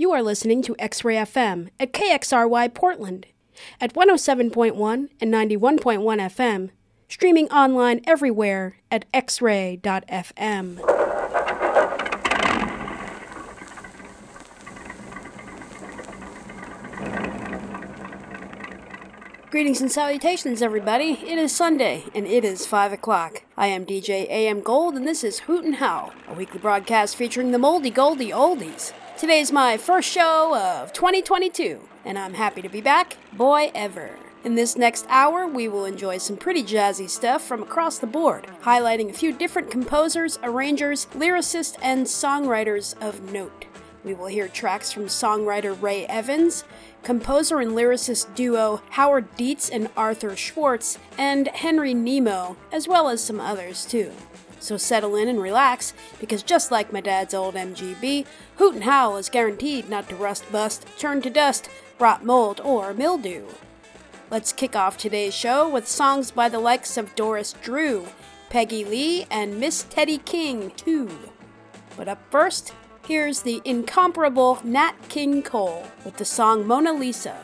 You are listening to X Ray FM at KXRY Portland at 107.1 and 91.1 FM, streaming online everywhere at xray.fm. Greetings and salutations, everybody. It is Sunday, and it is 5 o'clock. I am DJ AM Gold, and this is Hoot and Howl, a weekly broadcast featuring the moldy goldie oldies. Today's my first show of 2022, and I'm happy to be back, boy ever. In this next hour, we will enjoy some pretty jazzy stuff from across the board, highlighting a few different composers, arrangers, lyricists, and songwriters of note. We will hear tracks from songwriter Ray Evans, composer and lyricist duo Howard Dietz and Arthur Schwartz, and Henry Nemo, as well as some others too. So settle in and relax, because just like my dad's old MGB, Hoot and Howl is guaranteed not to rust bust, turn to dust, rot mold, or mildew. Let's kick off today's show with songs by the likes of Doris Drew, Peggy Lee, and Miss Teddy King, too. But up first, Here's the incomparable Nat King Cole with the song Mona Lisa,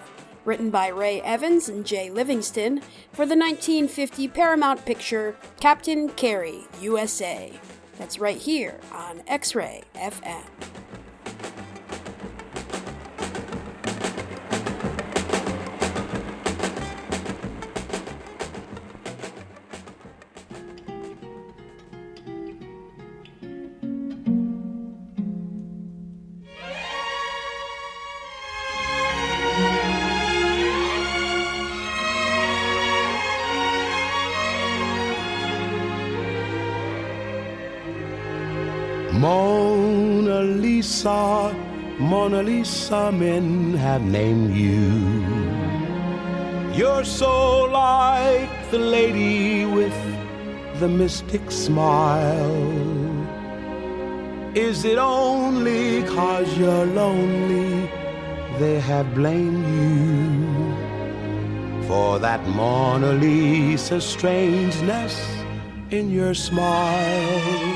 written by Ray Evans and Jay Livingston for the 1950 Paramount picture Captain Carey, USA. That's right here on X Ray FM. Mona Lisa, Mona Lisa, men have named you. You're so like the lady with the mystic smile. Is it only cause you're lonely they have blamed you for that Mona Lisa strangeness in your smile?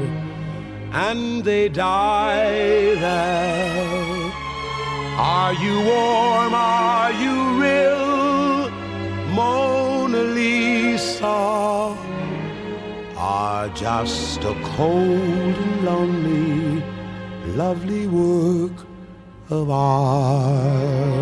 and they die there. Are you warm? Are you real? Mona Lisa are just a cold and lonely, lovely work of art.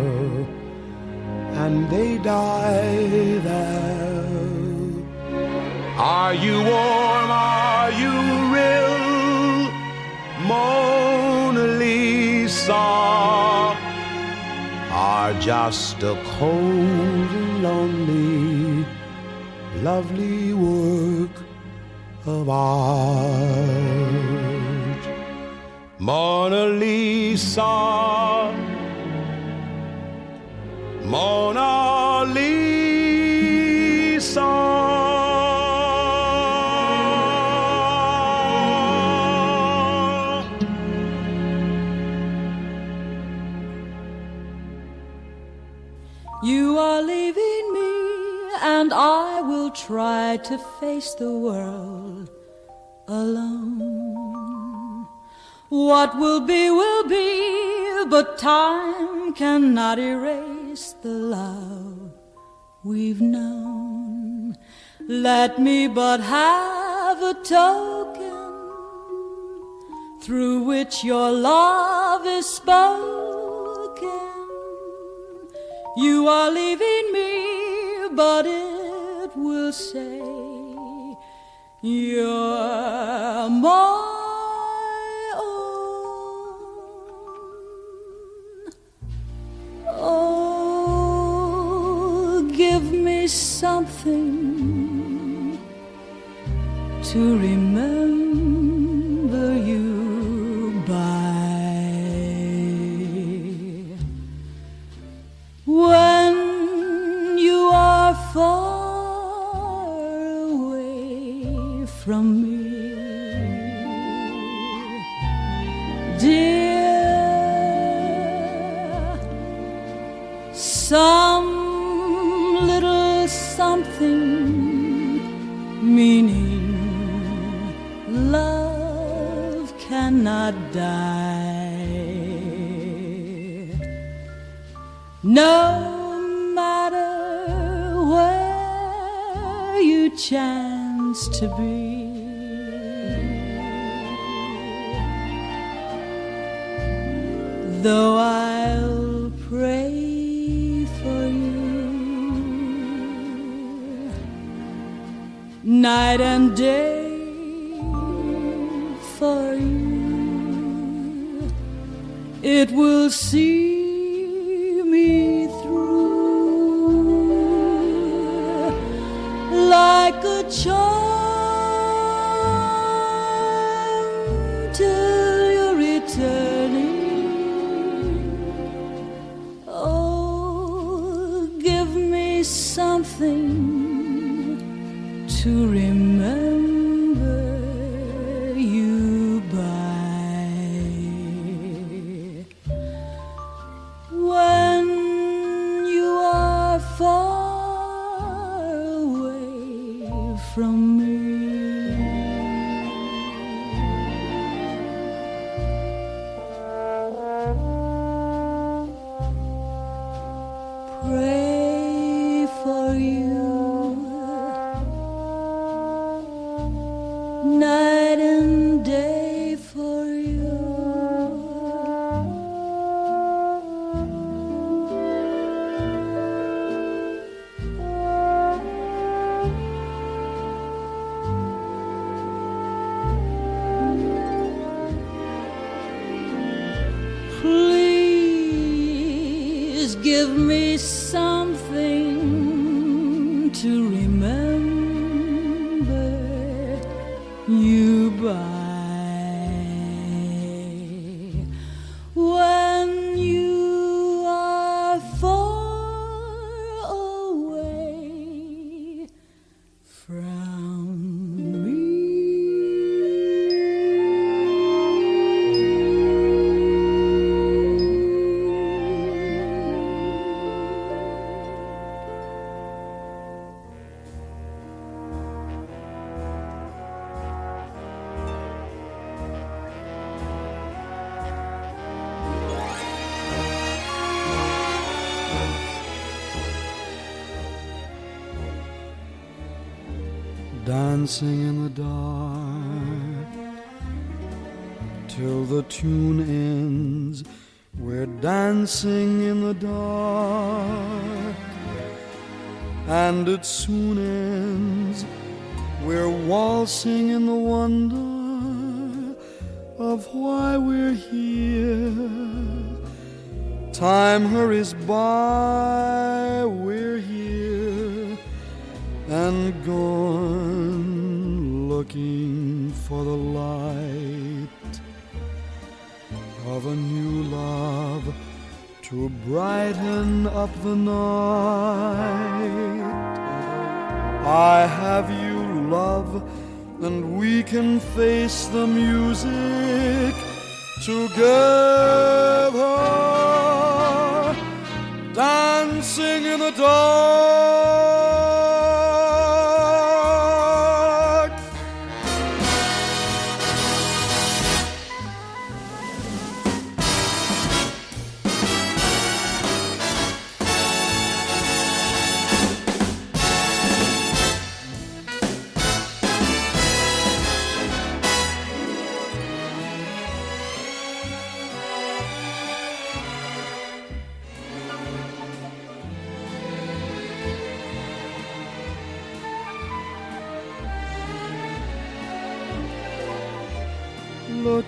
and they die there. Are you warm? Are you real? Mona Lisa are just a cold and lonely, lovely work of art. Mona Lisa Mona Lisa. You are leaving me, and I will try to face the world alone. What will be, will be, but time cannot erase the love we've known. Let me but have a token through which your love is spoken. You are leaving me, but it will say you're my something to remember cannot die. No matter where you chance to be. Though I'll pray for you night and day it will see me through. Like a charm dancing in the dark till the tune ends. We're dancing in the dark, and it soon ends. We're waltzing in the wonder of why we're here. Time hurries by, we're here and gone looking for the light of a new love to brighten up the night. I have you, love, and we can face the music together, dancing in the dark.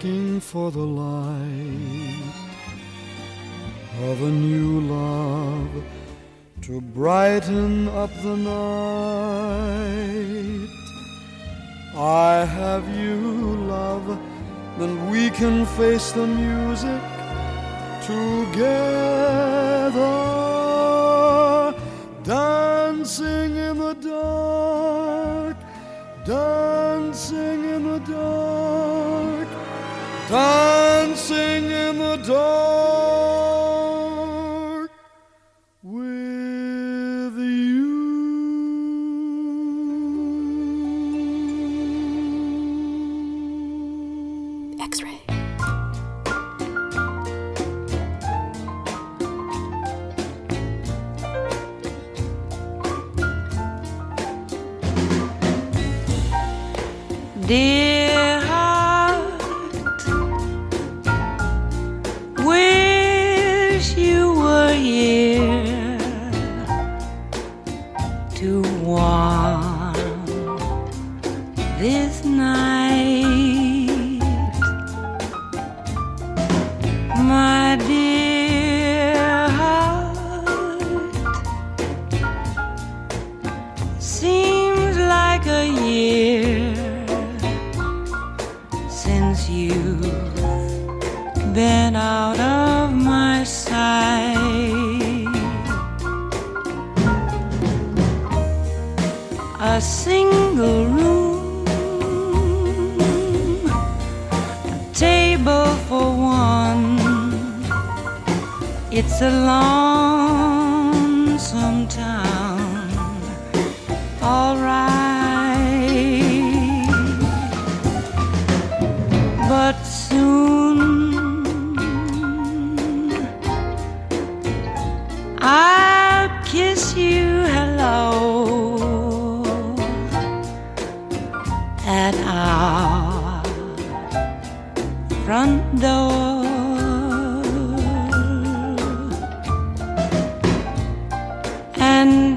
looking for the light of a new love to brighten up the night. I have you, love, then we can face the music together, dancing in the dark, dancing in the dark dancing in the dark. And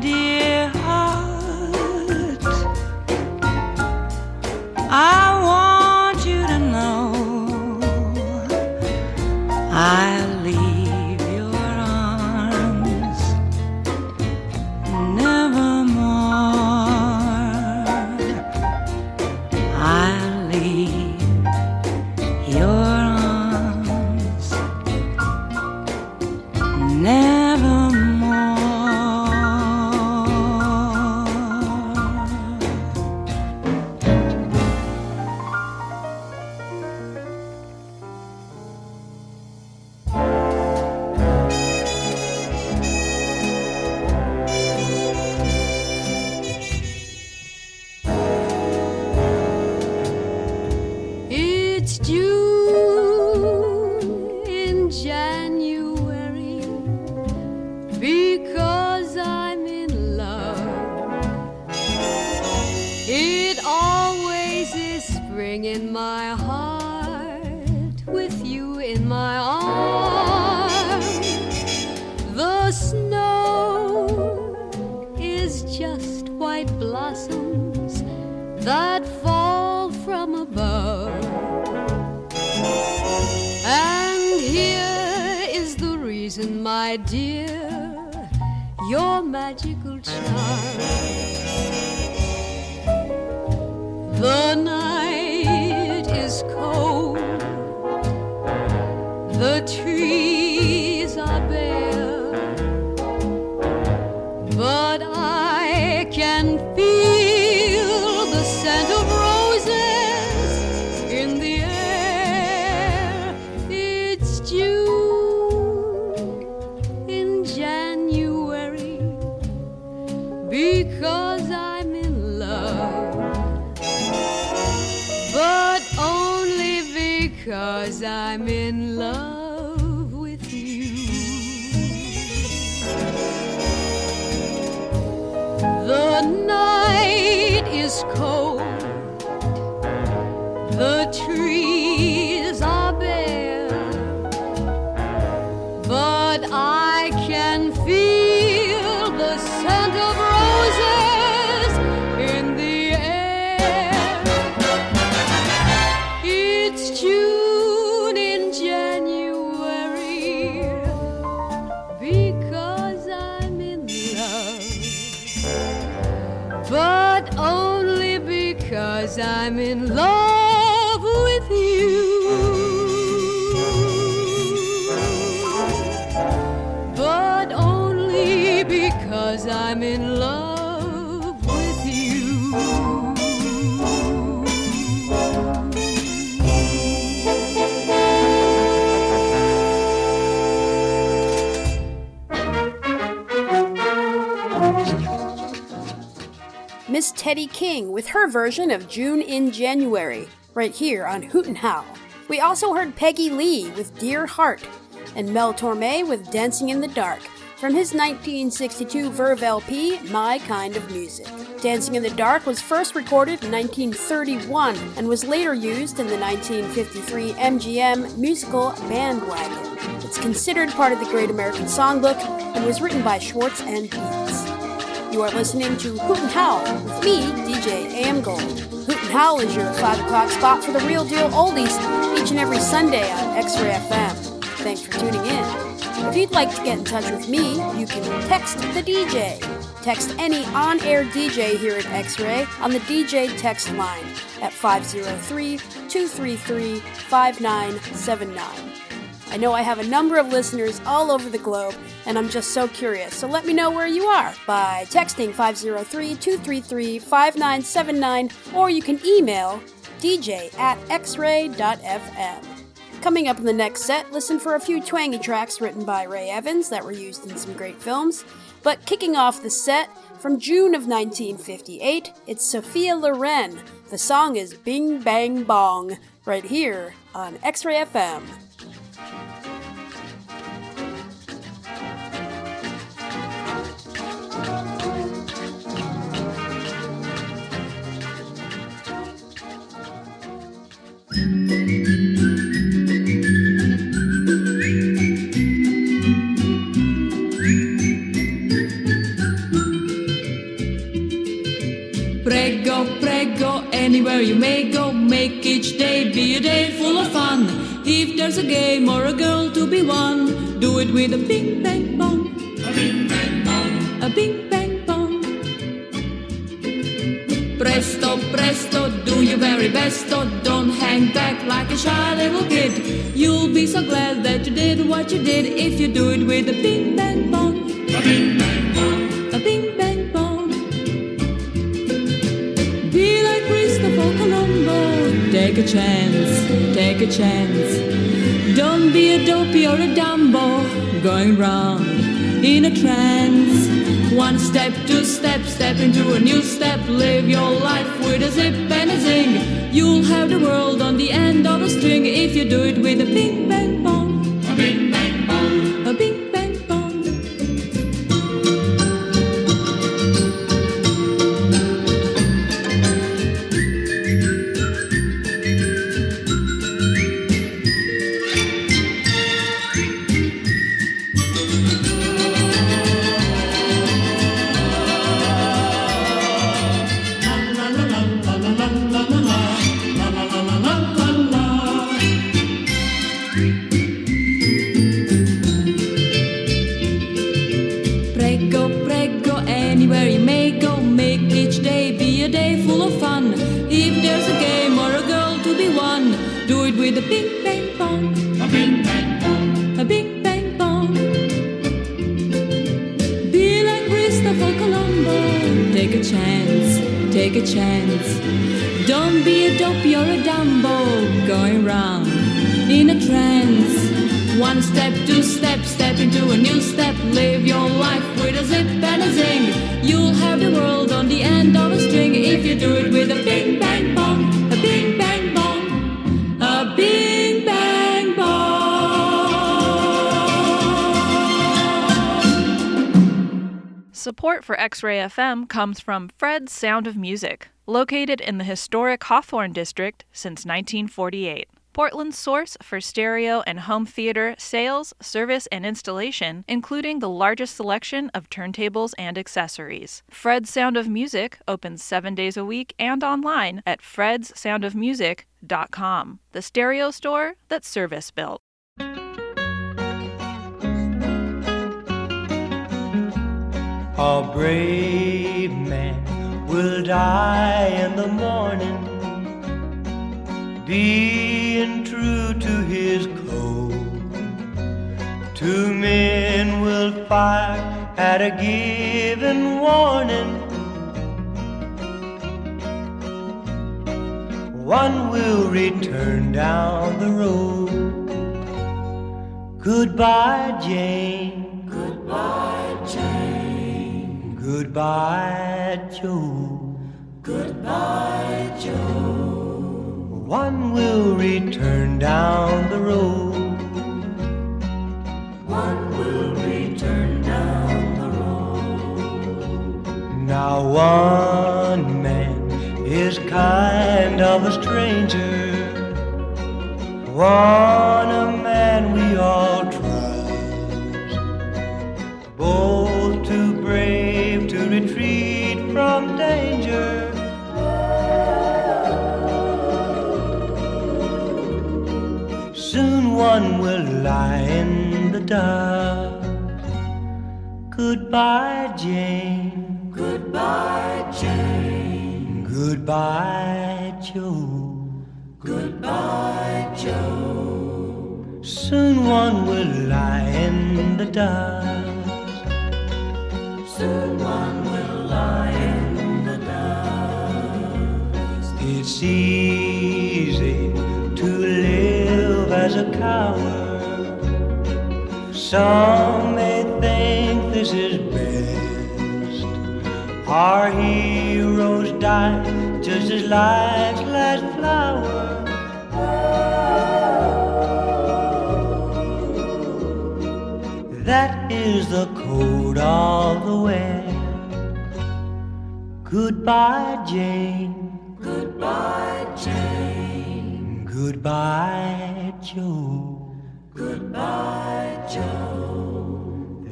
Teddy King with her version of June in January, right here on Hoot and Howl. We also heard Peggy Lee with Dear Heart, and Mel Torme with Dancing in the Dark from his 1962 Verve LP, My Kind of Music. Dancing in the Dark was first recorded in 1931 and was later used in the 1953 MGM musical Bandwagon. It's considered part of the Great American Songbook and was written by Schwartz and Dietz. You are listening to Hoot and Howl with me, DJ AM Gold. Hoot and Howl is your 5 o'clock spot for the real deal oldies each and every Sunday on X Ray FM. Thanks for tuning in. If you'd like to get in touch with me, you can text the DJ. Text any on air DJ here at X Ray on the DJ text line at 503 233 5979. I know I have a number of listeners all over the globe, and I'm just so curious. So let me know where you are by texting 503 233 5979, or you can email dj at xray.fm. Coming up in the next set, listen for a few twangy tracks written by Ray Evans that were used in some great films. But kicking off the set, from June of 1958, it's Sophia Loren. The song is Bing Bang Bong, right here on X Ray FM. Prego, prego, anywhere you may go, make each day be a day full of fun. If there's a game or a girl to be won, do it with a bing bang bong. Presto, presto, do your very best, oh, don't hang back like a shy little kid. You'll be so glad that you did what you did if you do it with a bing bang bong. A bing bang bong. A bing bang bong. Be like Christopher Colombo. Take a chance, take a chance. Don't be a dopey or a dumbo going round in a trance. One step, two steps, step into a new step. Live your life with a zip and a zing. You'll have the world on the end of a string if you do it with a ping bang bong. Chance. Don't be a dope, you're a dumbo going round in a trance. One step, two steps, step into a new step. Live your life with a zip and a zing. You'll have the world on the end of a string if you do it with a bing Support for X Ray FM comes from Fred's Sound of Music, located in the historic Hawthorne District since 1948. Portland's source for stereo and home theater sales, service, and installation, including the largest selection of turntables and accessories. Fred's Sound of Music opens seven days a week and online at fredssoundofmusic.com, the stereo store that's service built. A brave man will die in the morning being true to his code. Two men will fire at a given warning. One will return down the road. Goodbye, Jane. Goodbye. Goodbye, Joe. Goodbye, Joe one will return down the road. One will return down the road. Now one man is kind of a stranger. One a man we all trust. Both too brave to retreat from danger. Soon one will lie in the dark. Goodbye, Jane. Goodbye, Jane. Goodbye, Joe. Goodbye, Joe. Soon one will lie in the dark. Some may think this is best. Our heroes die just as life's last flower. That is the code of the West. Goodbye, Jane. Goodbye, Jane. Goodbye. Joe.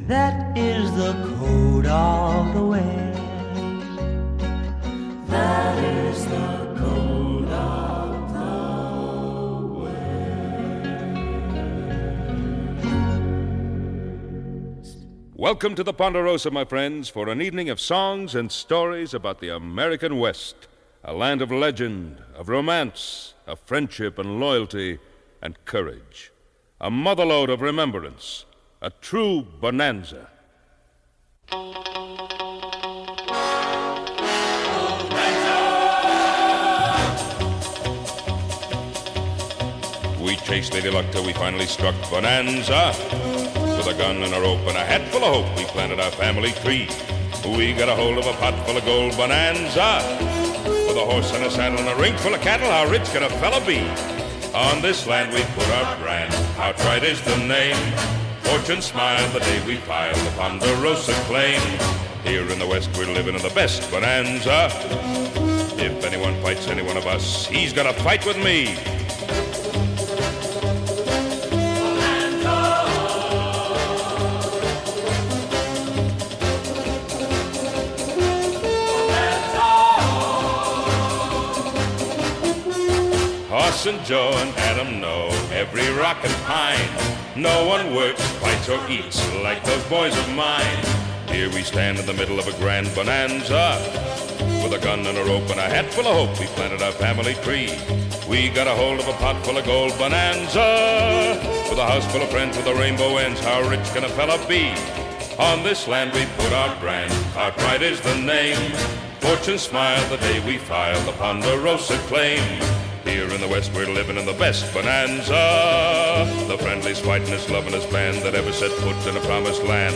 That is the code of the West. That is the code of the West. Welcome to the Ponderosa, my friends, for an evening of songs and stories about the American West, a land of legend, of romance, of friendship and loyalty and courage, a motherlode of remembrance, a true bonanza. We chased Lady Luck till we finally struck Bonanza. With a gun and a rope and a hat full of hope, we planted our family tree. We got a hold of a pot full of gold Bonanza. With a horse and a saddle and a ring full of cattle, how rich can a fella be? On this land we put our brand, outright is the name. Fortune smiled the day we filed the Ponderosa claim. Here in the West we're living in the best bonanza. If anyone fights any one of us, he's gonna fight with me. and Joe and Adam know every rock and pine. No one works, fights, or eats like those boys of mine. Here we stand in the middle of a grand bonanza. With a gun and a rope and a hat full of hope, we planted our family tree. We got a hold of a pot full of gold bonanza. With a house full of friends with a rainbow ends, how rich can a fella be? On this land we put our brand, our pride is the name. Fortune smiled the day we filed the Ponderosa claim. Here in the West, we're living in the best bonanza. The friendliest, whiteness, lovingest band that ever set foot in a promised land.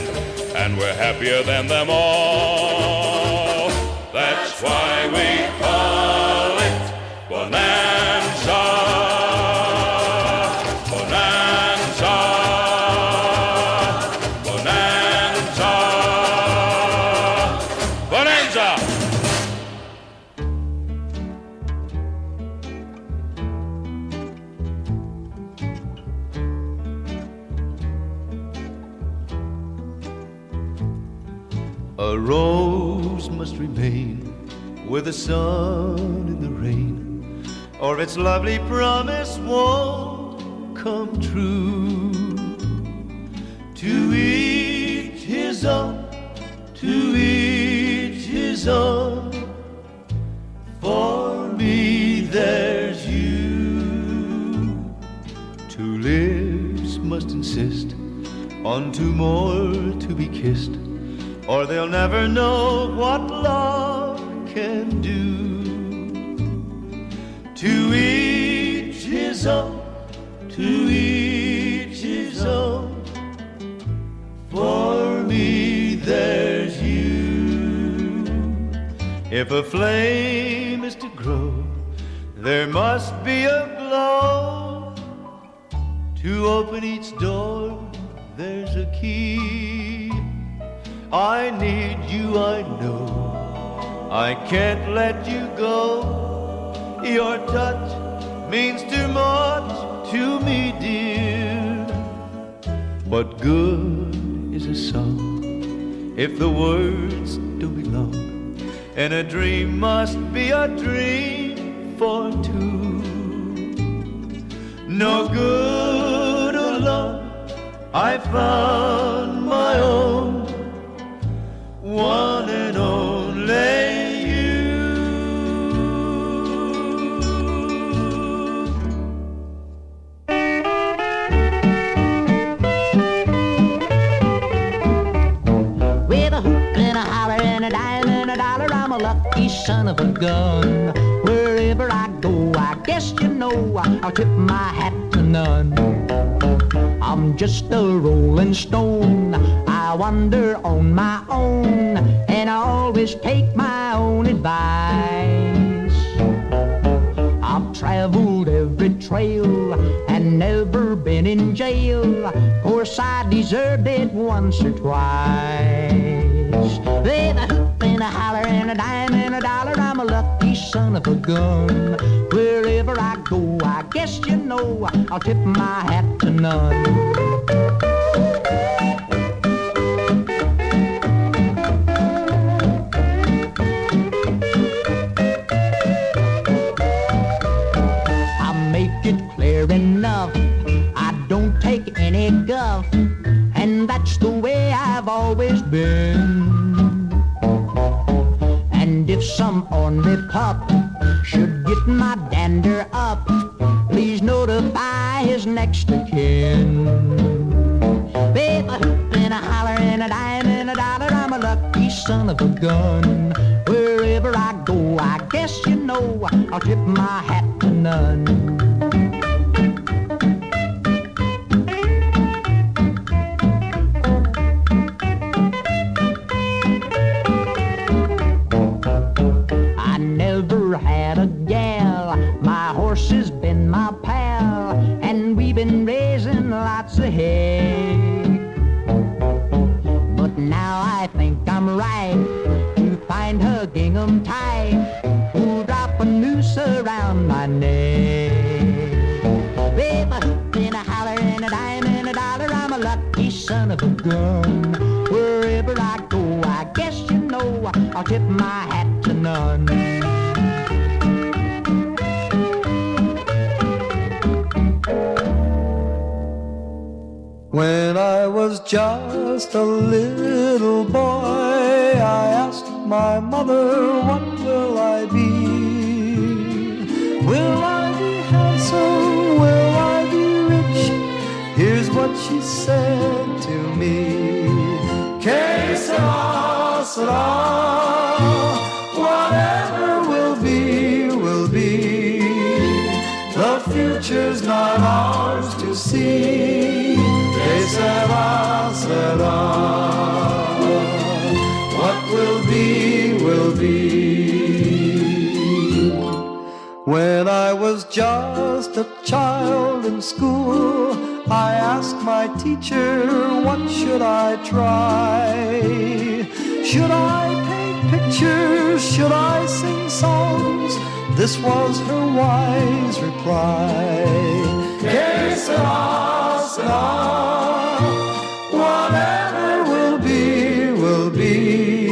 And we're happier than them all. That's why we call with the sun and the rain, or its lovely promise won't come true. To each his own, to each his own. For me, there's you. Two lips must insist on two more to be kissed, or they'll never know what love can do. To each his own, to each his own. For me, there's you. If a flame is to grow, there must be a glow. To open each door, there's a key. I need you, I know. I can't let you go. Your touch means too much to me, dear. What good is a song if the words don't belong? And a dream must be a dream for two. No good alone, I found my own, one and only lucky son of a gun. Wherever I go, I guess you know I'll tip my hat to none. I'm just a rolling stone. I wander on my own, and I always take my own advice. I've traveled every trail and never been in jail. Course I deserved it once or twice. Hoop and a holler and a dime and a dollar, I'm a lucky son of a gun. Wherever I go, I guess you know I'll tip my hat to none. I make it clear enough. I don't take any guff, and that's the way I've always been. Some ornery pup should get my dander up, please notify his next of kin. Hoop and a holler and a dime and a dollar, I'm a lucky son of a gun. Wherever I go, I guess you know I'll tip my hat to none. My mother, What will I be? Will I be handsome? Will I be rich? Here's what she said to me. Que sera, sera. Whatever will be, will be. The future's not ours to see. Que sera, sera. Was just a child in school, I asked my teacher, what should I try? Should I paint pictures? Should I sing songs? This was her wise reply. Que sera, sera. Whatever will be, will be.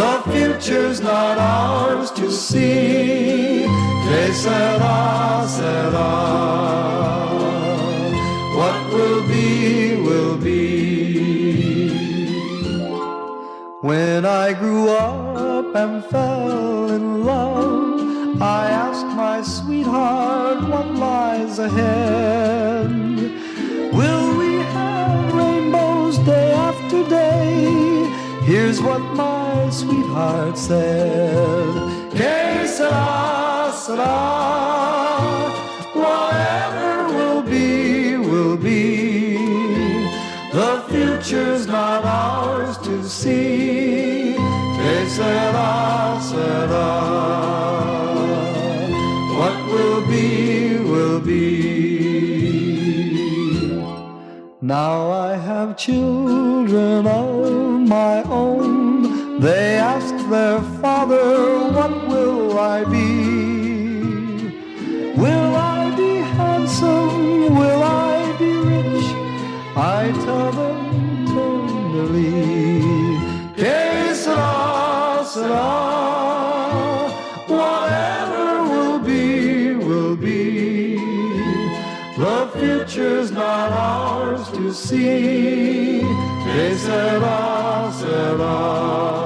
The future's not ours to see. Sera, sera. What will be, will be. When I grew up and fell in love, I asked my sweetheart what lies ahead. Will we have rainbows day after day? Here's what my sweetheart said. Que sera, sera. Whatever will be, will be. The future's not ours to see. Que sera, sera. What will be, will be. Now I have children of my own. They ask their father, What will I be? Sera. Whatever will be, will be. The future's not ours to see. Que sera, sera. What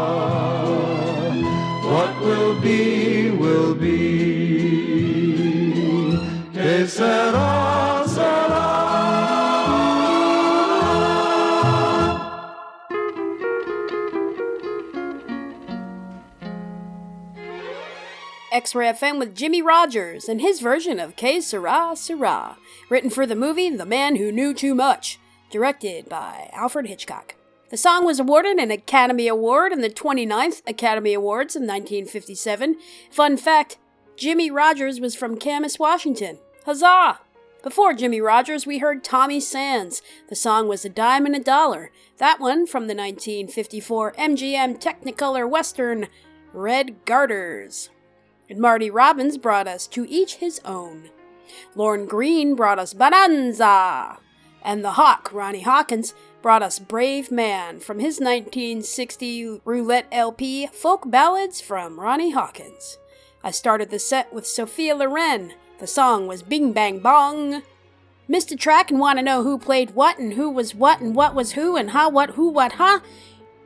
X Ray FM with Jimmie Rodgers and his version of Que Sera Sera, written for the movie The Man Who Knew Too Much, directed by Alfred Hitchcock. The song was awarded an Academy Award in the 29th Academy Awards in 1957. Fun fact Jimmie Rodgers was from Camas, Washington. Huzzah! Before Jimmie Rodgers, we heard Tommy Sands. The song was A Dime and a Dollar. That one from the 1954 MGM Technicolor Western Red Garters. And Marty Robbins brought us To Each His Own. Lorne Greene brought us Bonanza. And the Hawk, Ronnie Hawkins, brought us Brave Man from his 1960 Roulette LP, Folk Ballads from Ronnie Hawkins. I started the set with Sophia Loren. The song was Bing Bang Bong. Missed a track and want to know who played what and who was what and what was who and how, what, who, what, huh?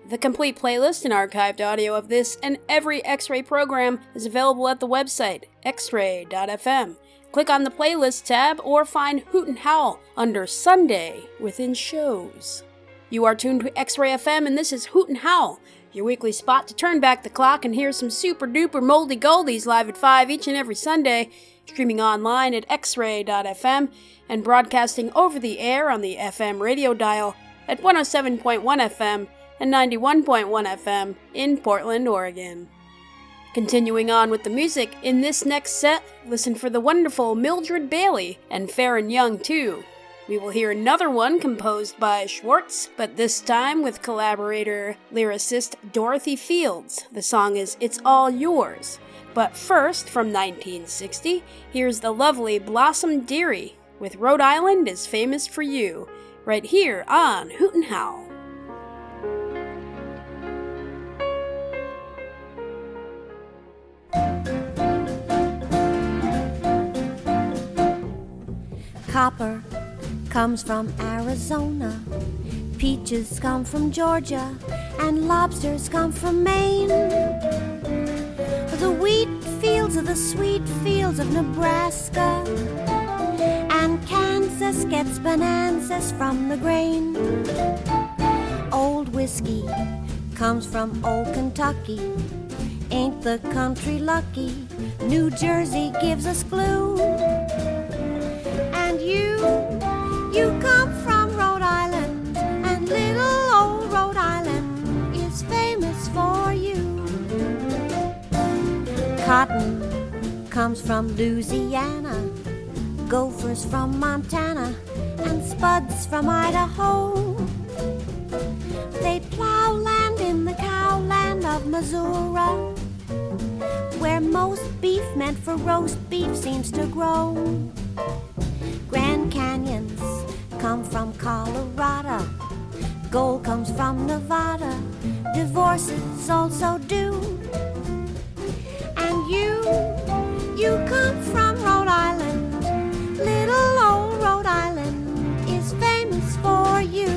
The complete playlist and archived audio of this and every X Ray program is available at the website xray.fm. Click on the playlist tab or find Hoot and Howl under Sunday within shows. You are tuned to X Ray FM and this is Hoot and Howl, your weekly spot to turn back the clock and hear some super duper moldy goldies live at 5 each and every Sunday, streaming online at xray.fm and broadcasting over the air on the FM radio dial at 107.1 FM and 91.1 FM in Portland, Oregon. Continuing on with the music, in this next set, listen for the wonderful Mildred Bailey and Faron Young, too. We will hear another one composed by Schwartz, but this time with collaborator lyricist Dorothy Fields. The song is It's All Yours. But first, from 1960, here's the lovely Blossom Dearie with Rhode Island is Famous for You, right here on Hoot Howl. Copper comes from Arizona. Peaches come from Georgia. And lobsters come from Maine. The wheat fields are the sweet fields of Nebraska. And Kansas gets bonanzas from the grain. Old whiskey comes from old Kentucky. Ain't the country lucky? New Jersey gives us glue. And you, you come from Rhode Island, and little old Rhode Island is famous for you. Cotton comes from Louisiana, gophers from Montana, and spuds from Idaho. They plow land in the cowland of Missouri, where most beef meant for roast beef seems to grow come from Colorado, gold comes from Nevada, divorces also do. And you, you come from Rhode Island, little old Rhode Island is famous for you.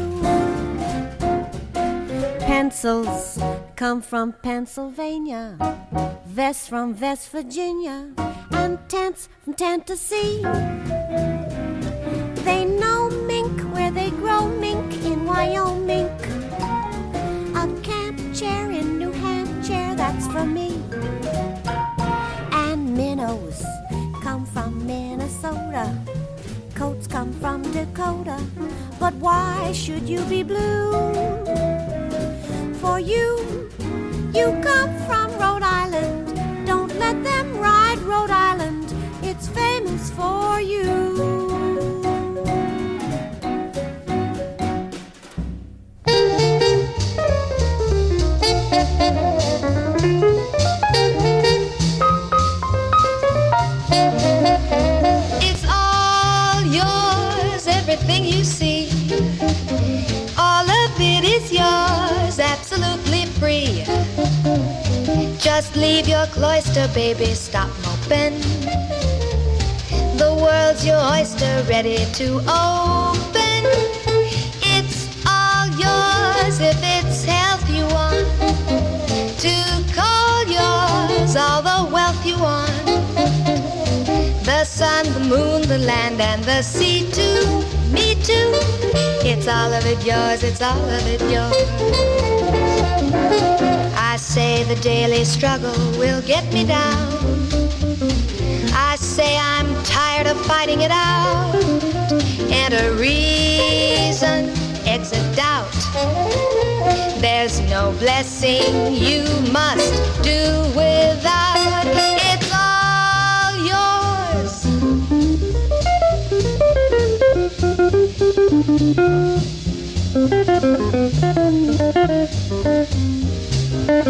Pencils come from Pennsylvania, vests from West Virginia, and tents from Tennessee. They know Wyoming. A camp chair in New Hampshire, that's from me. And minnows come from Minnesota. Coats come from Dakota. But why should you be blue? For you, you come from Rhode Island. Don't let them ride Rhode Island. It's famous for you. Just leave your cloister, baby, stop moping. The world's your oyster, ready to open. It's all yours if it's health you want. To call yours all the wealth you want. The sun, the moon, the land, and the sea too. Me too. It's all of it yours, it's all of it yours. Say the daily struggle will get me down. I say I'm tired of fighting it out. And a reason, exit doubt. There's no blessing you must do without. It's all yours. It's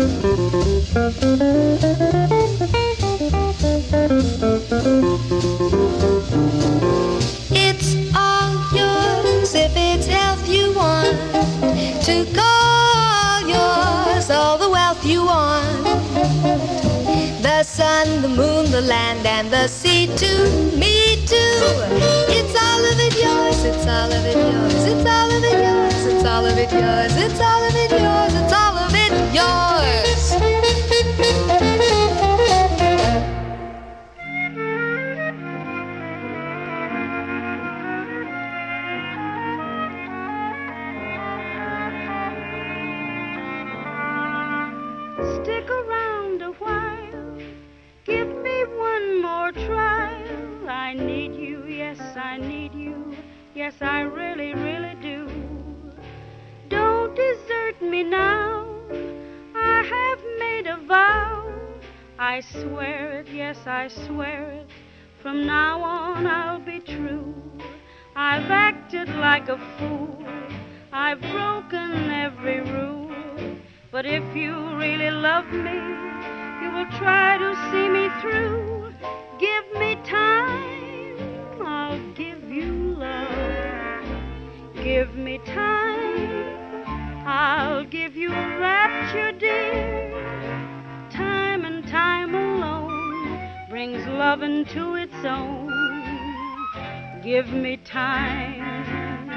all yours if it's health you want. To call yours all the wealth you want. The sun, the moon, the land, and the sea too. Me too. It's all of it yours it's all of it yours. It's all of it yours. It's all of it yours. It's all of I swear it, yes, I swear it. From now on, I'll be true. I've acted like a fool. I've broken every rule. But if you really love me, you will try to see me through. Give me time, I'll give you love. Give me time, I'll give you rapture, dear. Brings love into its own. Give me time.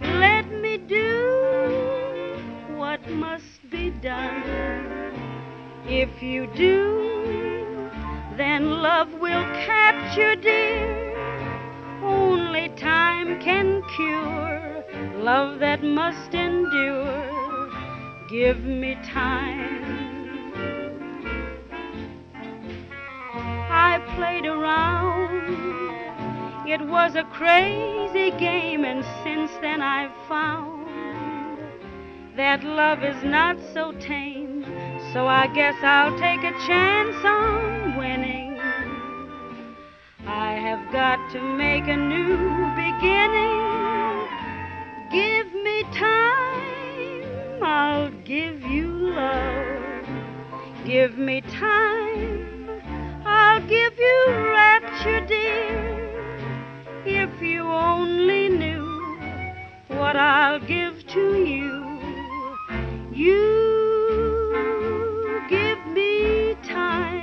Let me do what must be done. If you do, then love will capture, dear. Only time can cure love that must endure. Give me time. I played around. It was a crazy game, and since then I've found that love is not so tame. So I guess I'll take a chance on winning. I have got to make a new beginning. Give me time, I'll give you love. Give me time, I'll give you rapture, dear. If you only knew what I'll give to you. You give me time.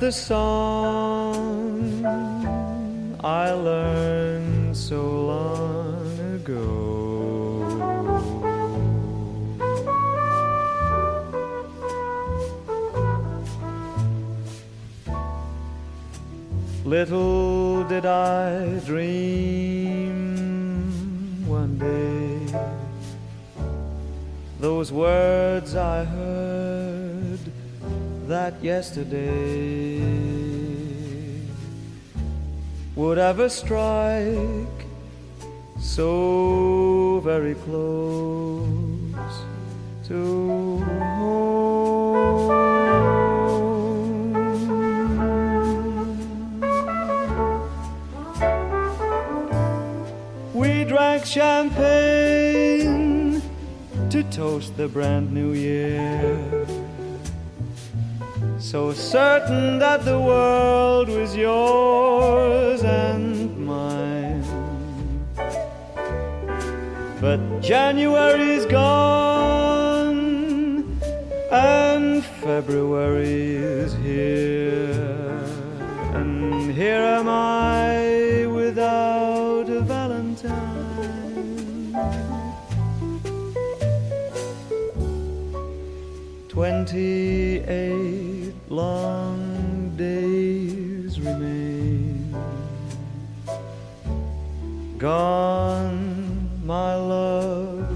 The song I learned so long ago. Little did I dream one day those words I heard that yesterday would ever strike so very close to home. We drank champagne to toast the brand new year. So certain that the world was yours and mine. But January's gone and February is here. And here am I without a Valentine. Twenty-eight Gone, my love,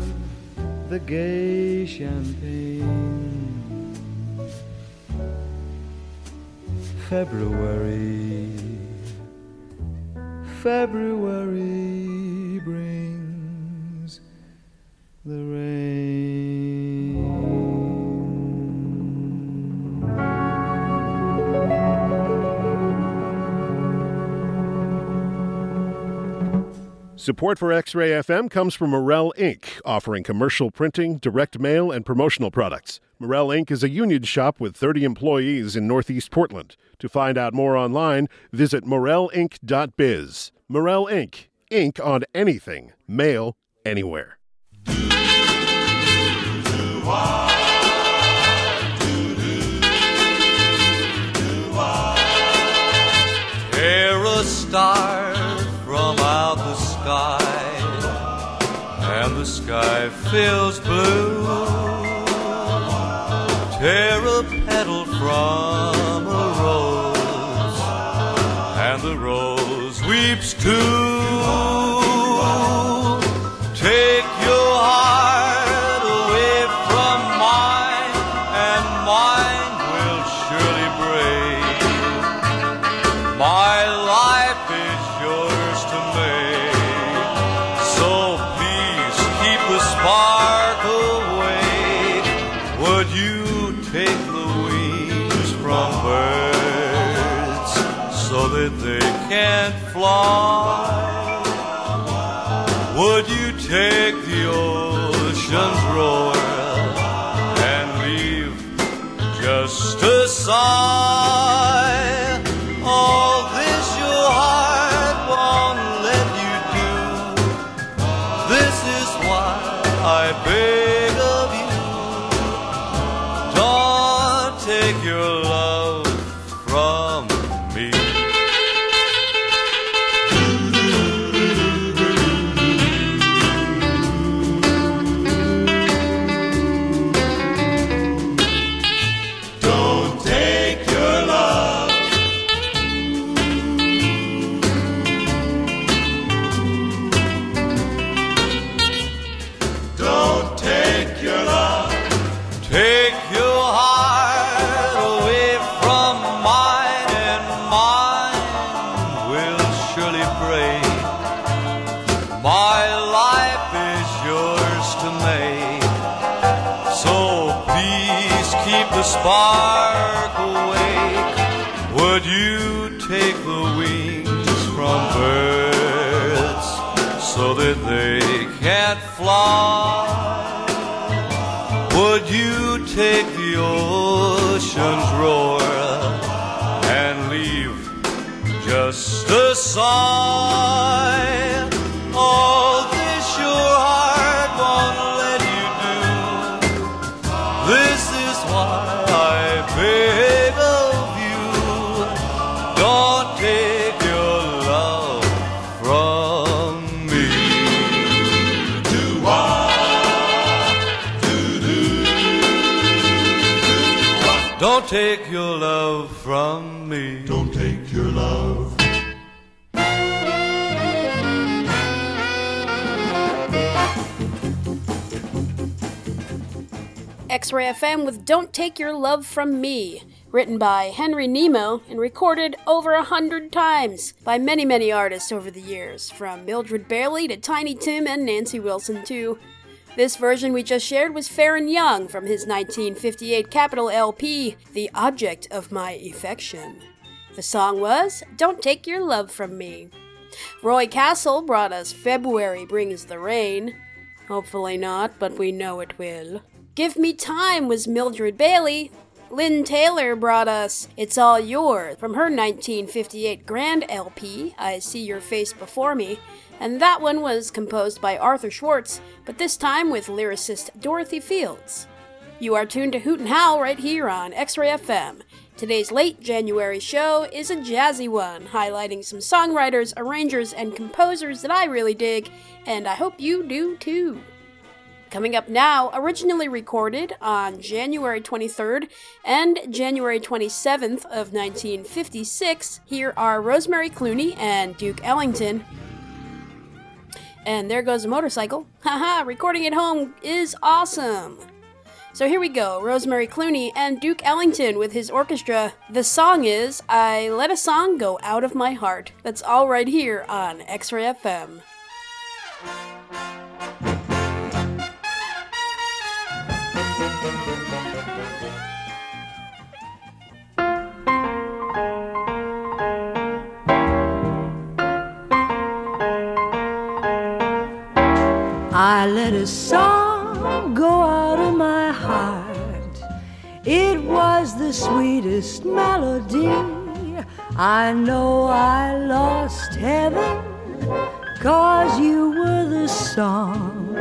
the gay champagne. February, February brings the Support for X Ray FM comes from Morel Inc., offering commercial printing, direct mail, and promotional products. Morel Inc. is a union shop with 30 employees in Northeast Portland. To find out more online, visit morelinc.biz. Morel Inc. Ink on anything. Mail anywhere. Sky feels blue. Tear a petal from a rose, and the rose weeps too. Take the ocean's roar and leave just a sigh? Take your heart away from mine, and mine will surely break. My life is yours to make. So please keep the spark awake. Would you take the wings from birds so that they can't fly? Take FM with Don't Take Your Love From Me, written by Henry Nemo and recorded over a hundred times by many, many artists over the years, from Mildred Bailey to Tiny Tim and Nancy Wilson, too. This version we just shared was Faron Young from his 1958 Capitol LP, The Object of My Affection. The song was Don't Take Your Love From Me. Roy Castle brought us February Brings the Rain. Hopefully not, but we know it will. Give Me Time was Mildred Bailey. Lynn Taylor brought us It's All Yours from her 1958 Grand LP, I See Your Face Before Me, and that one was composed by Arthur Schwartz, but this time with lyricist Dorothy Fields. You are tuned to Hoot and Howl right here on X Ray FM. Today's late January show is a jazzy one, highlighting some songwriters, arrangers, and composers that I really dig, and I hope you do too. Coming up now, originally recorded on January 23rd and January 27th of 1956, here are Rosemary Clooney and Duke Ellington. And there goes a motorcycle. Haha, recording at home is awesome. So here we go Rosemary Clooney and Duke Ellington with his orchestra. The song is I Let a Song Go Out of My Heart. That's all right here on X Ray FM. I let a song go out of my heart. It was the sweetest melody. I know I lost heaven, cause you were the song.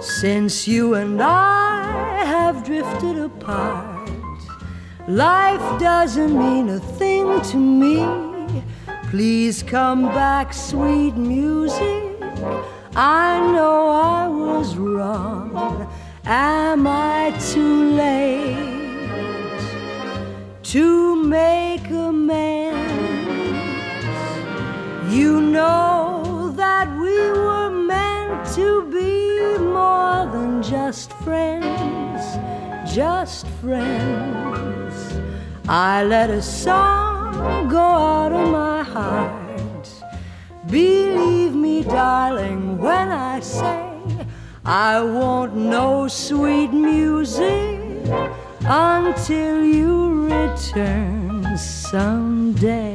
Since you and I have drifted apart, life doesn't mean a thing to me. Please come back, sweet music. I know I was wrong. Am I too late to make amends? You know that we were meant to be more than just friends, just friends. I let a song go out of my heart. Believe me, darling, when I say I won't know sweet music until you return someday.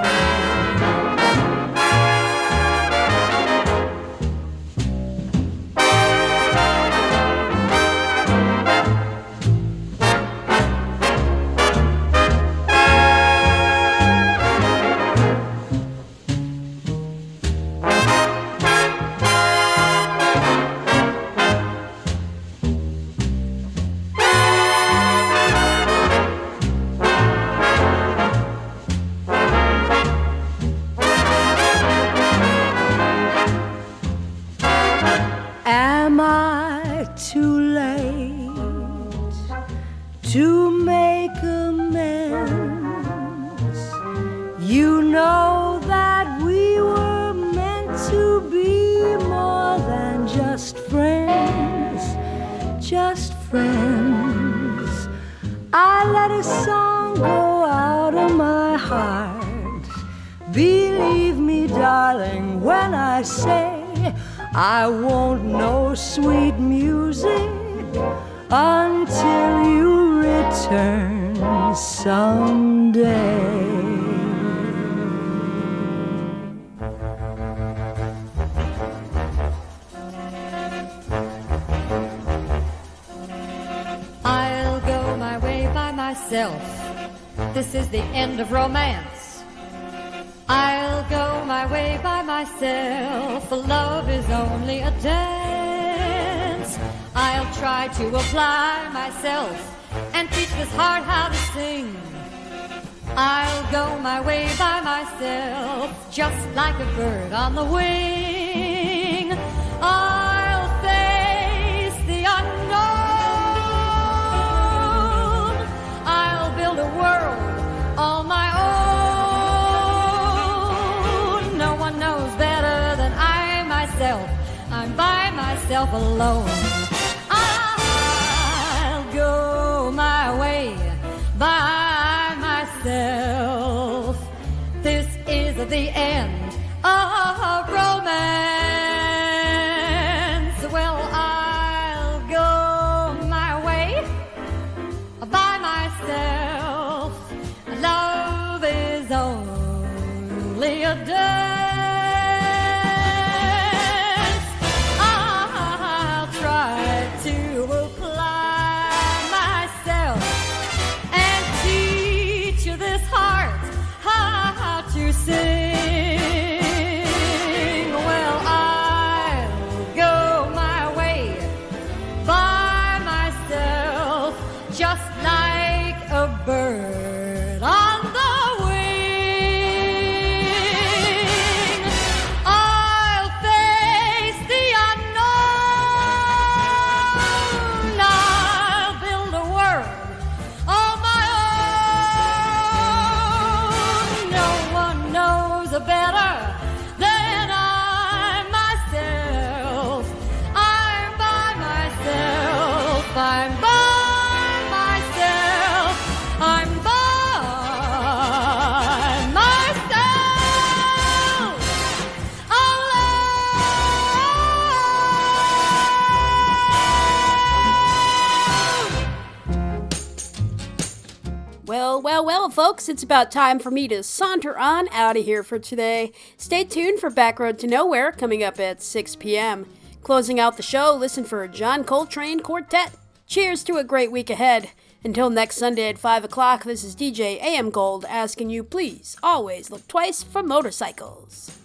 Myself. This is the end of romance. I'll go my way by myself. Love is only a dance. I'll try to apply myself and teach this heart how to sing. I'll go my way by myself, just like a bird on the wing. On my own. No one knows better than I myself. I'm by myself alone. I'll go my way by myself. This is the end of romance. Folks, it's about time for me to saunter on out of here for today. Stay tuned for Backroad to Nowhere coming up at 6 p.m. Closing out the show, listen for John Coltrane Quartet. Cheers to a great week ahead. Until next Sunday at 5 o'clock, this is DJ AM Gold asking you please always look twice for motorcycles.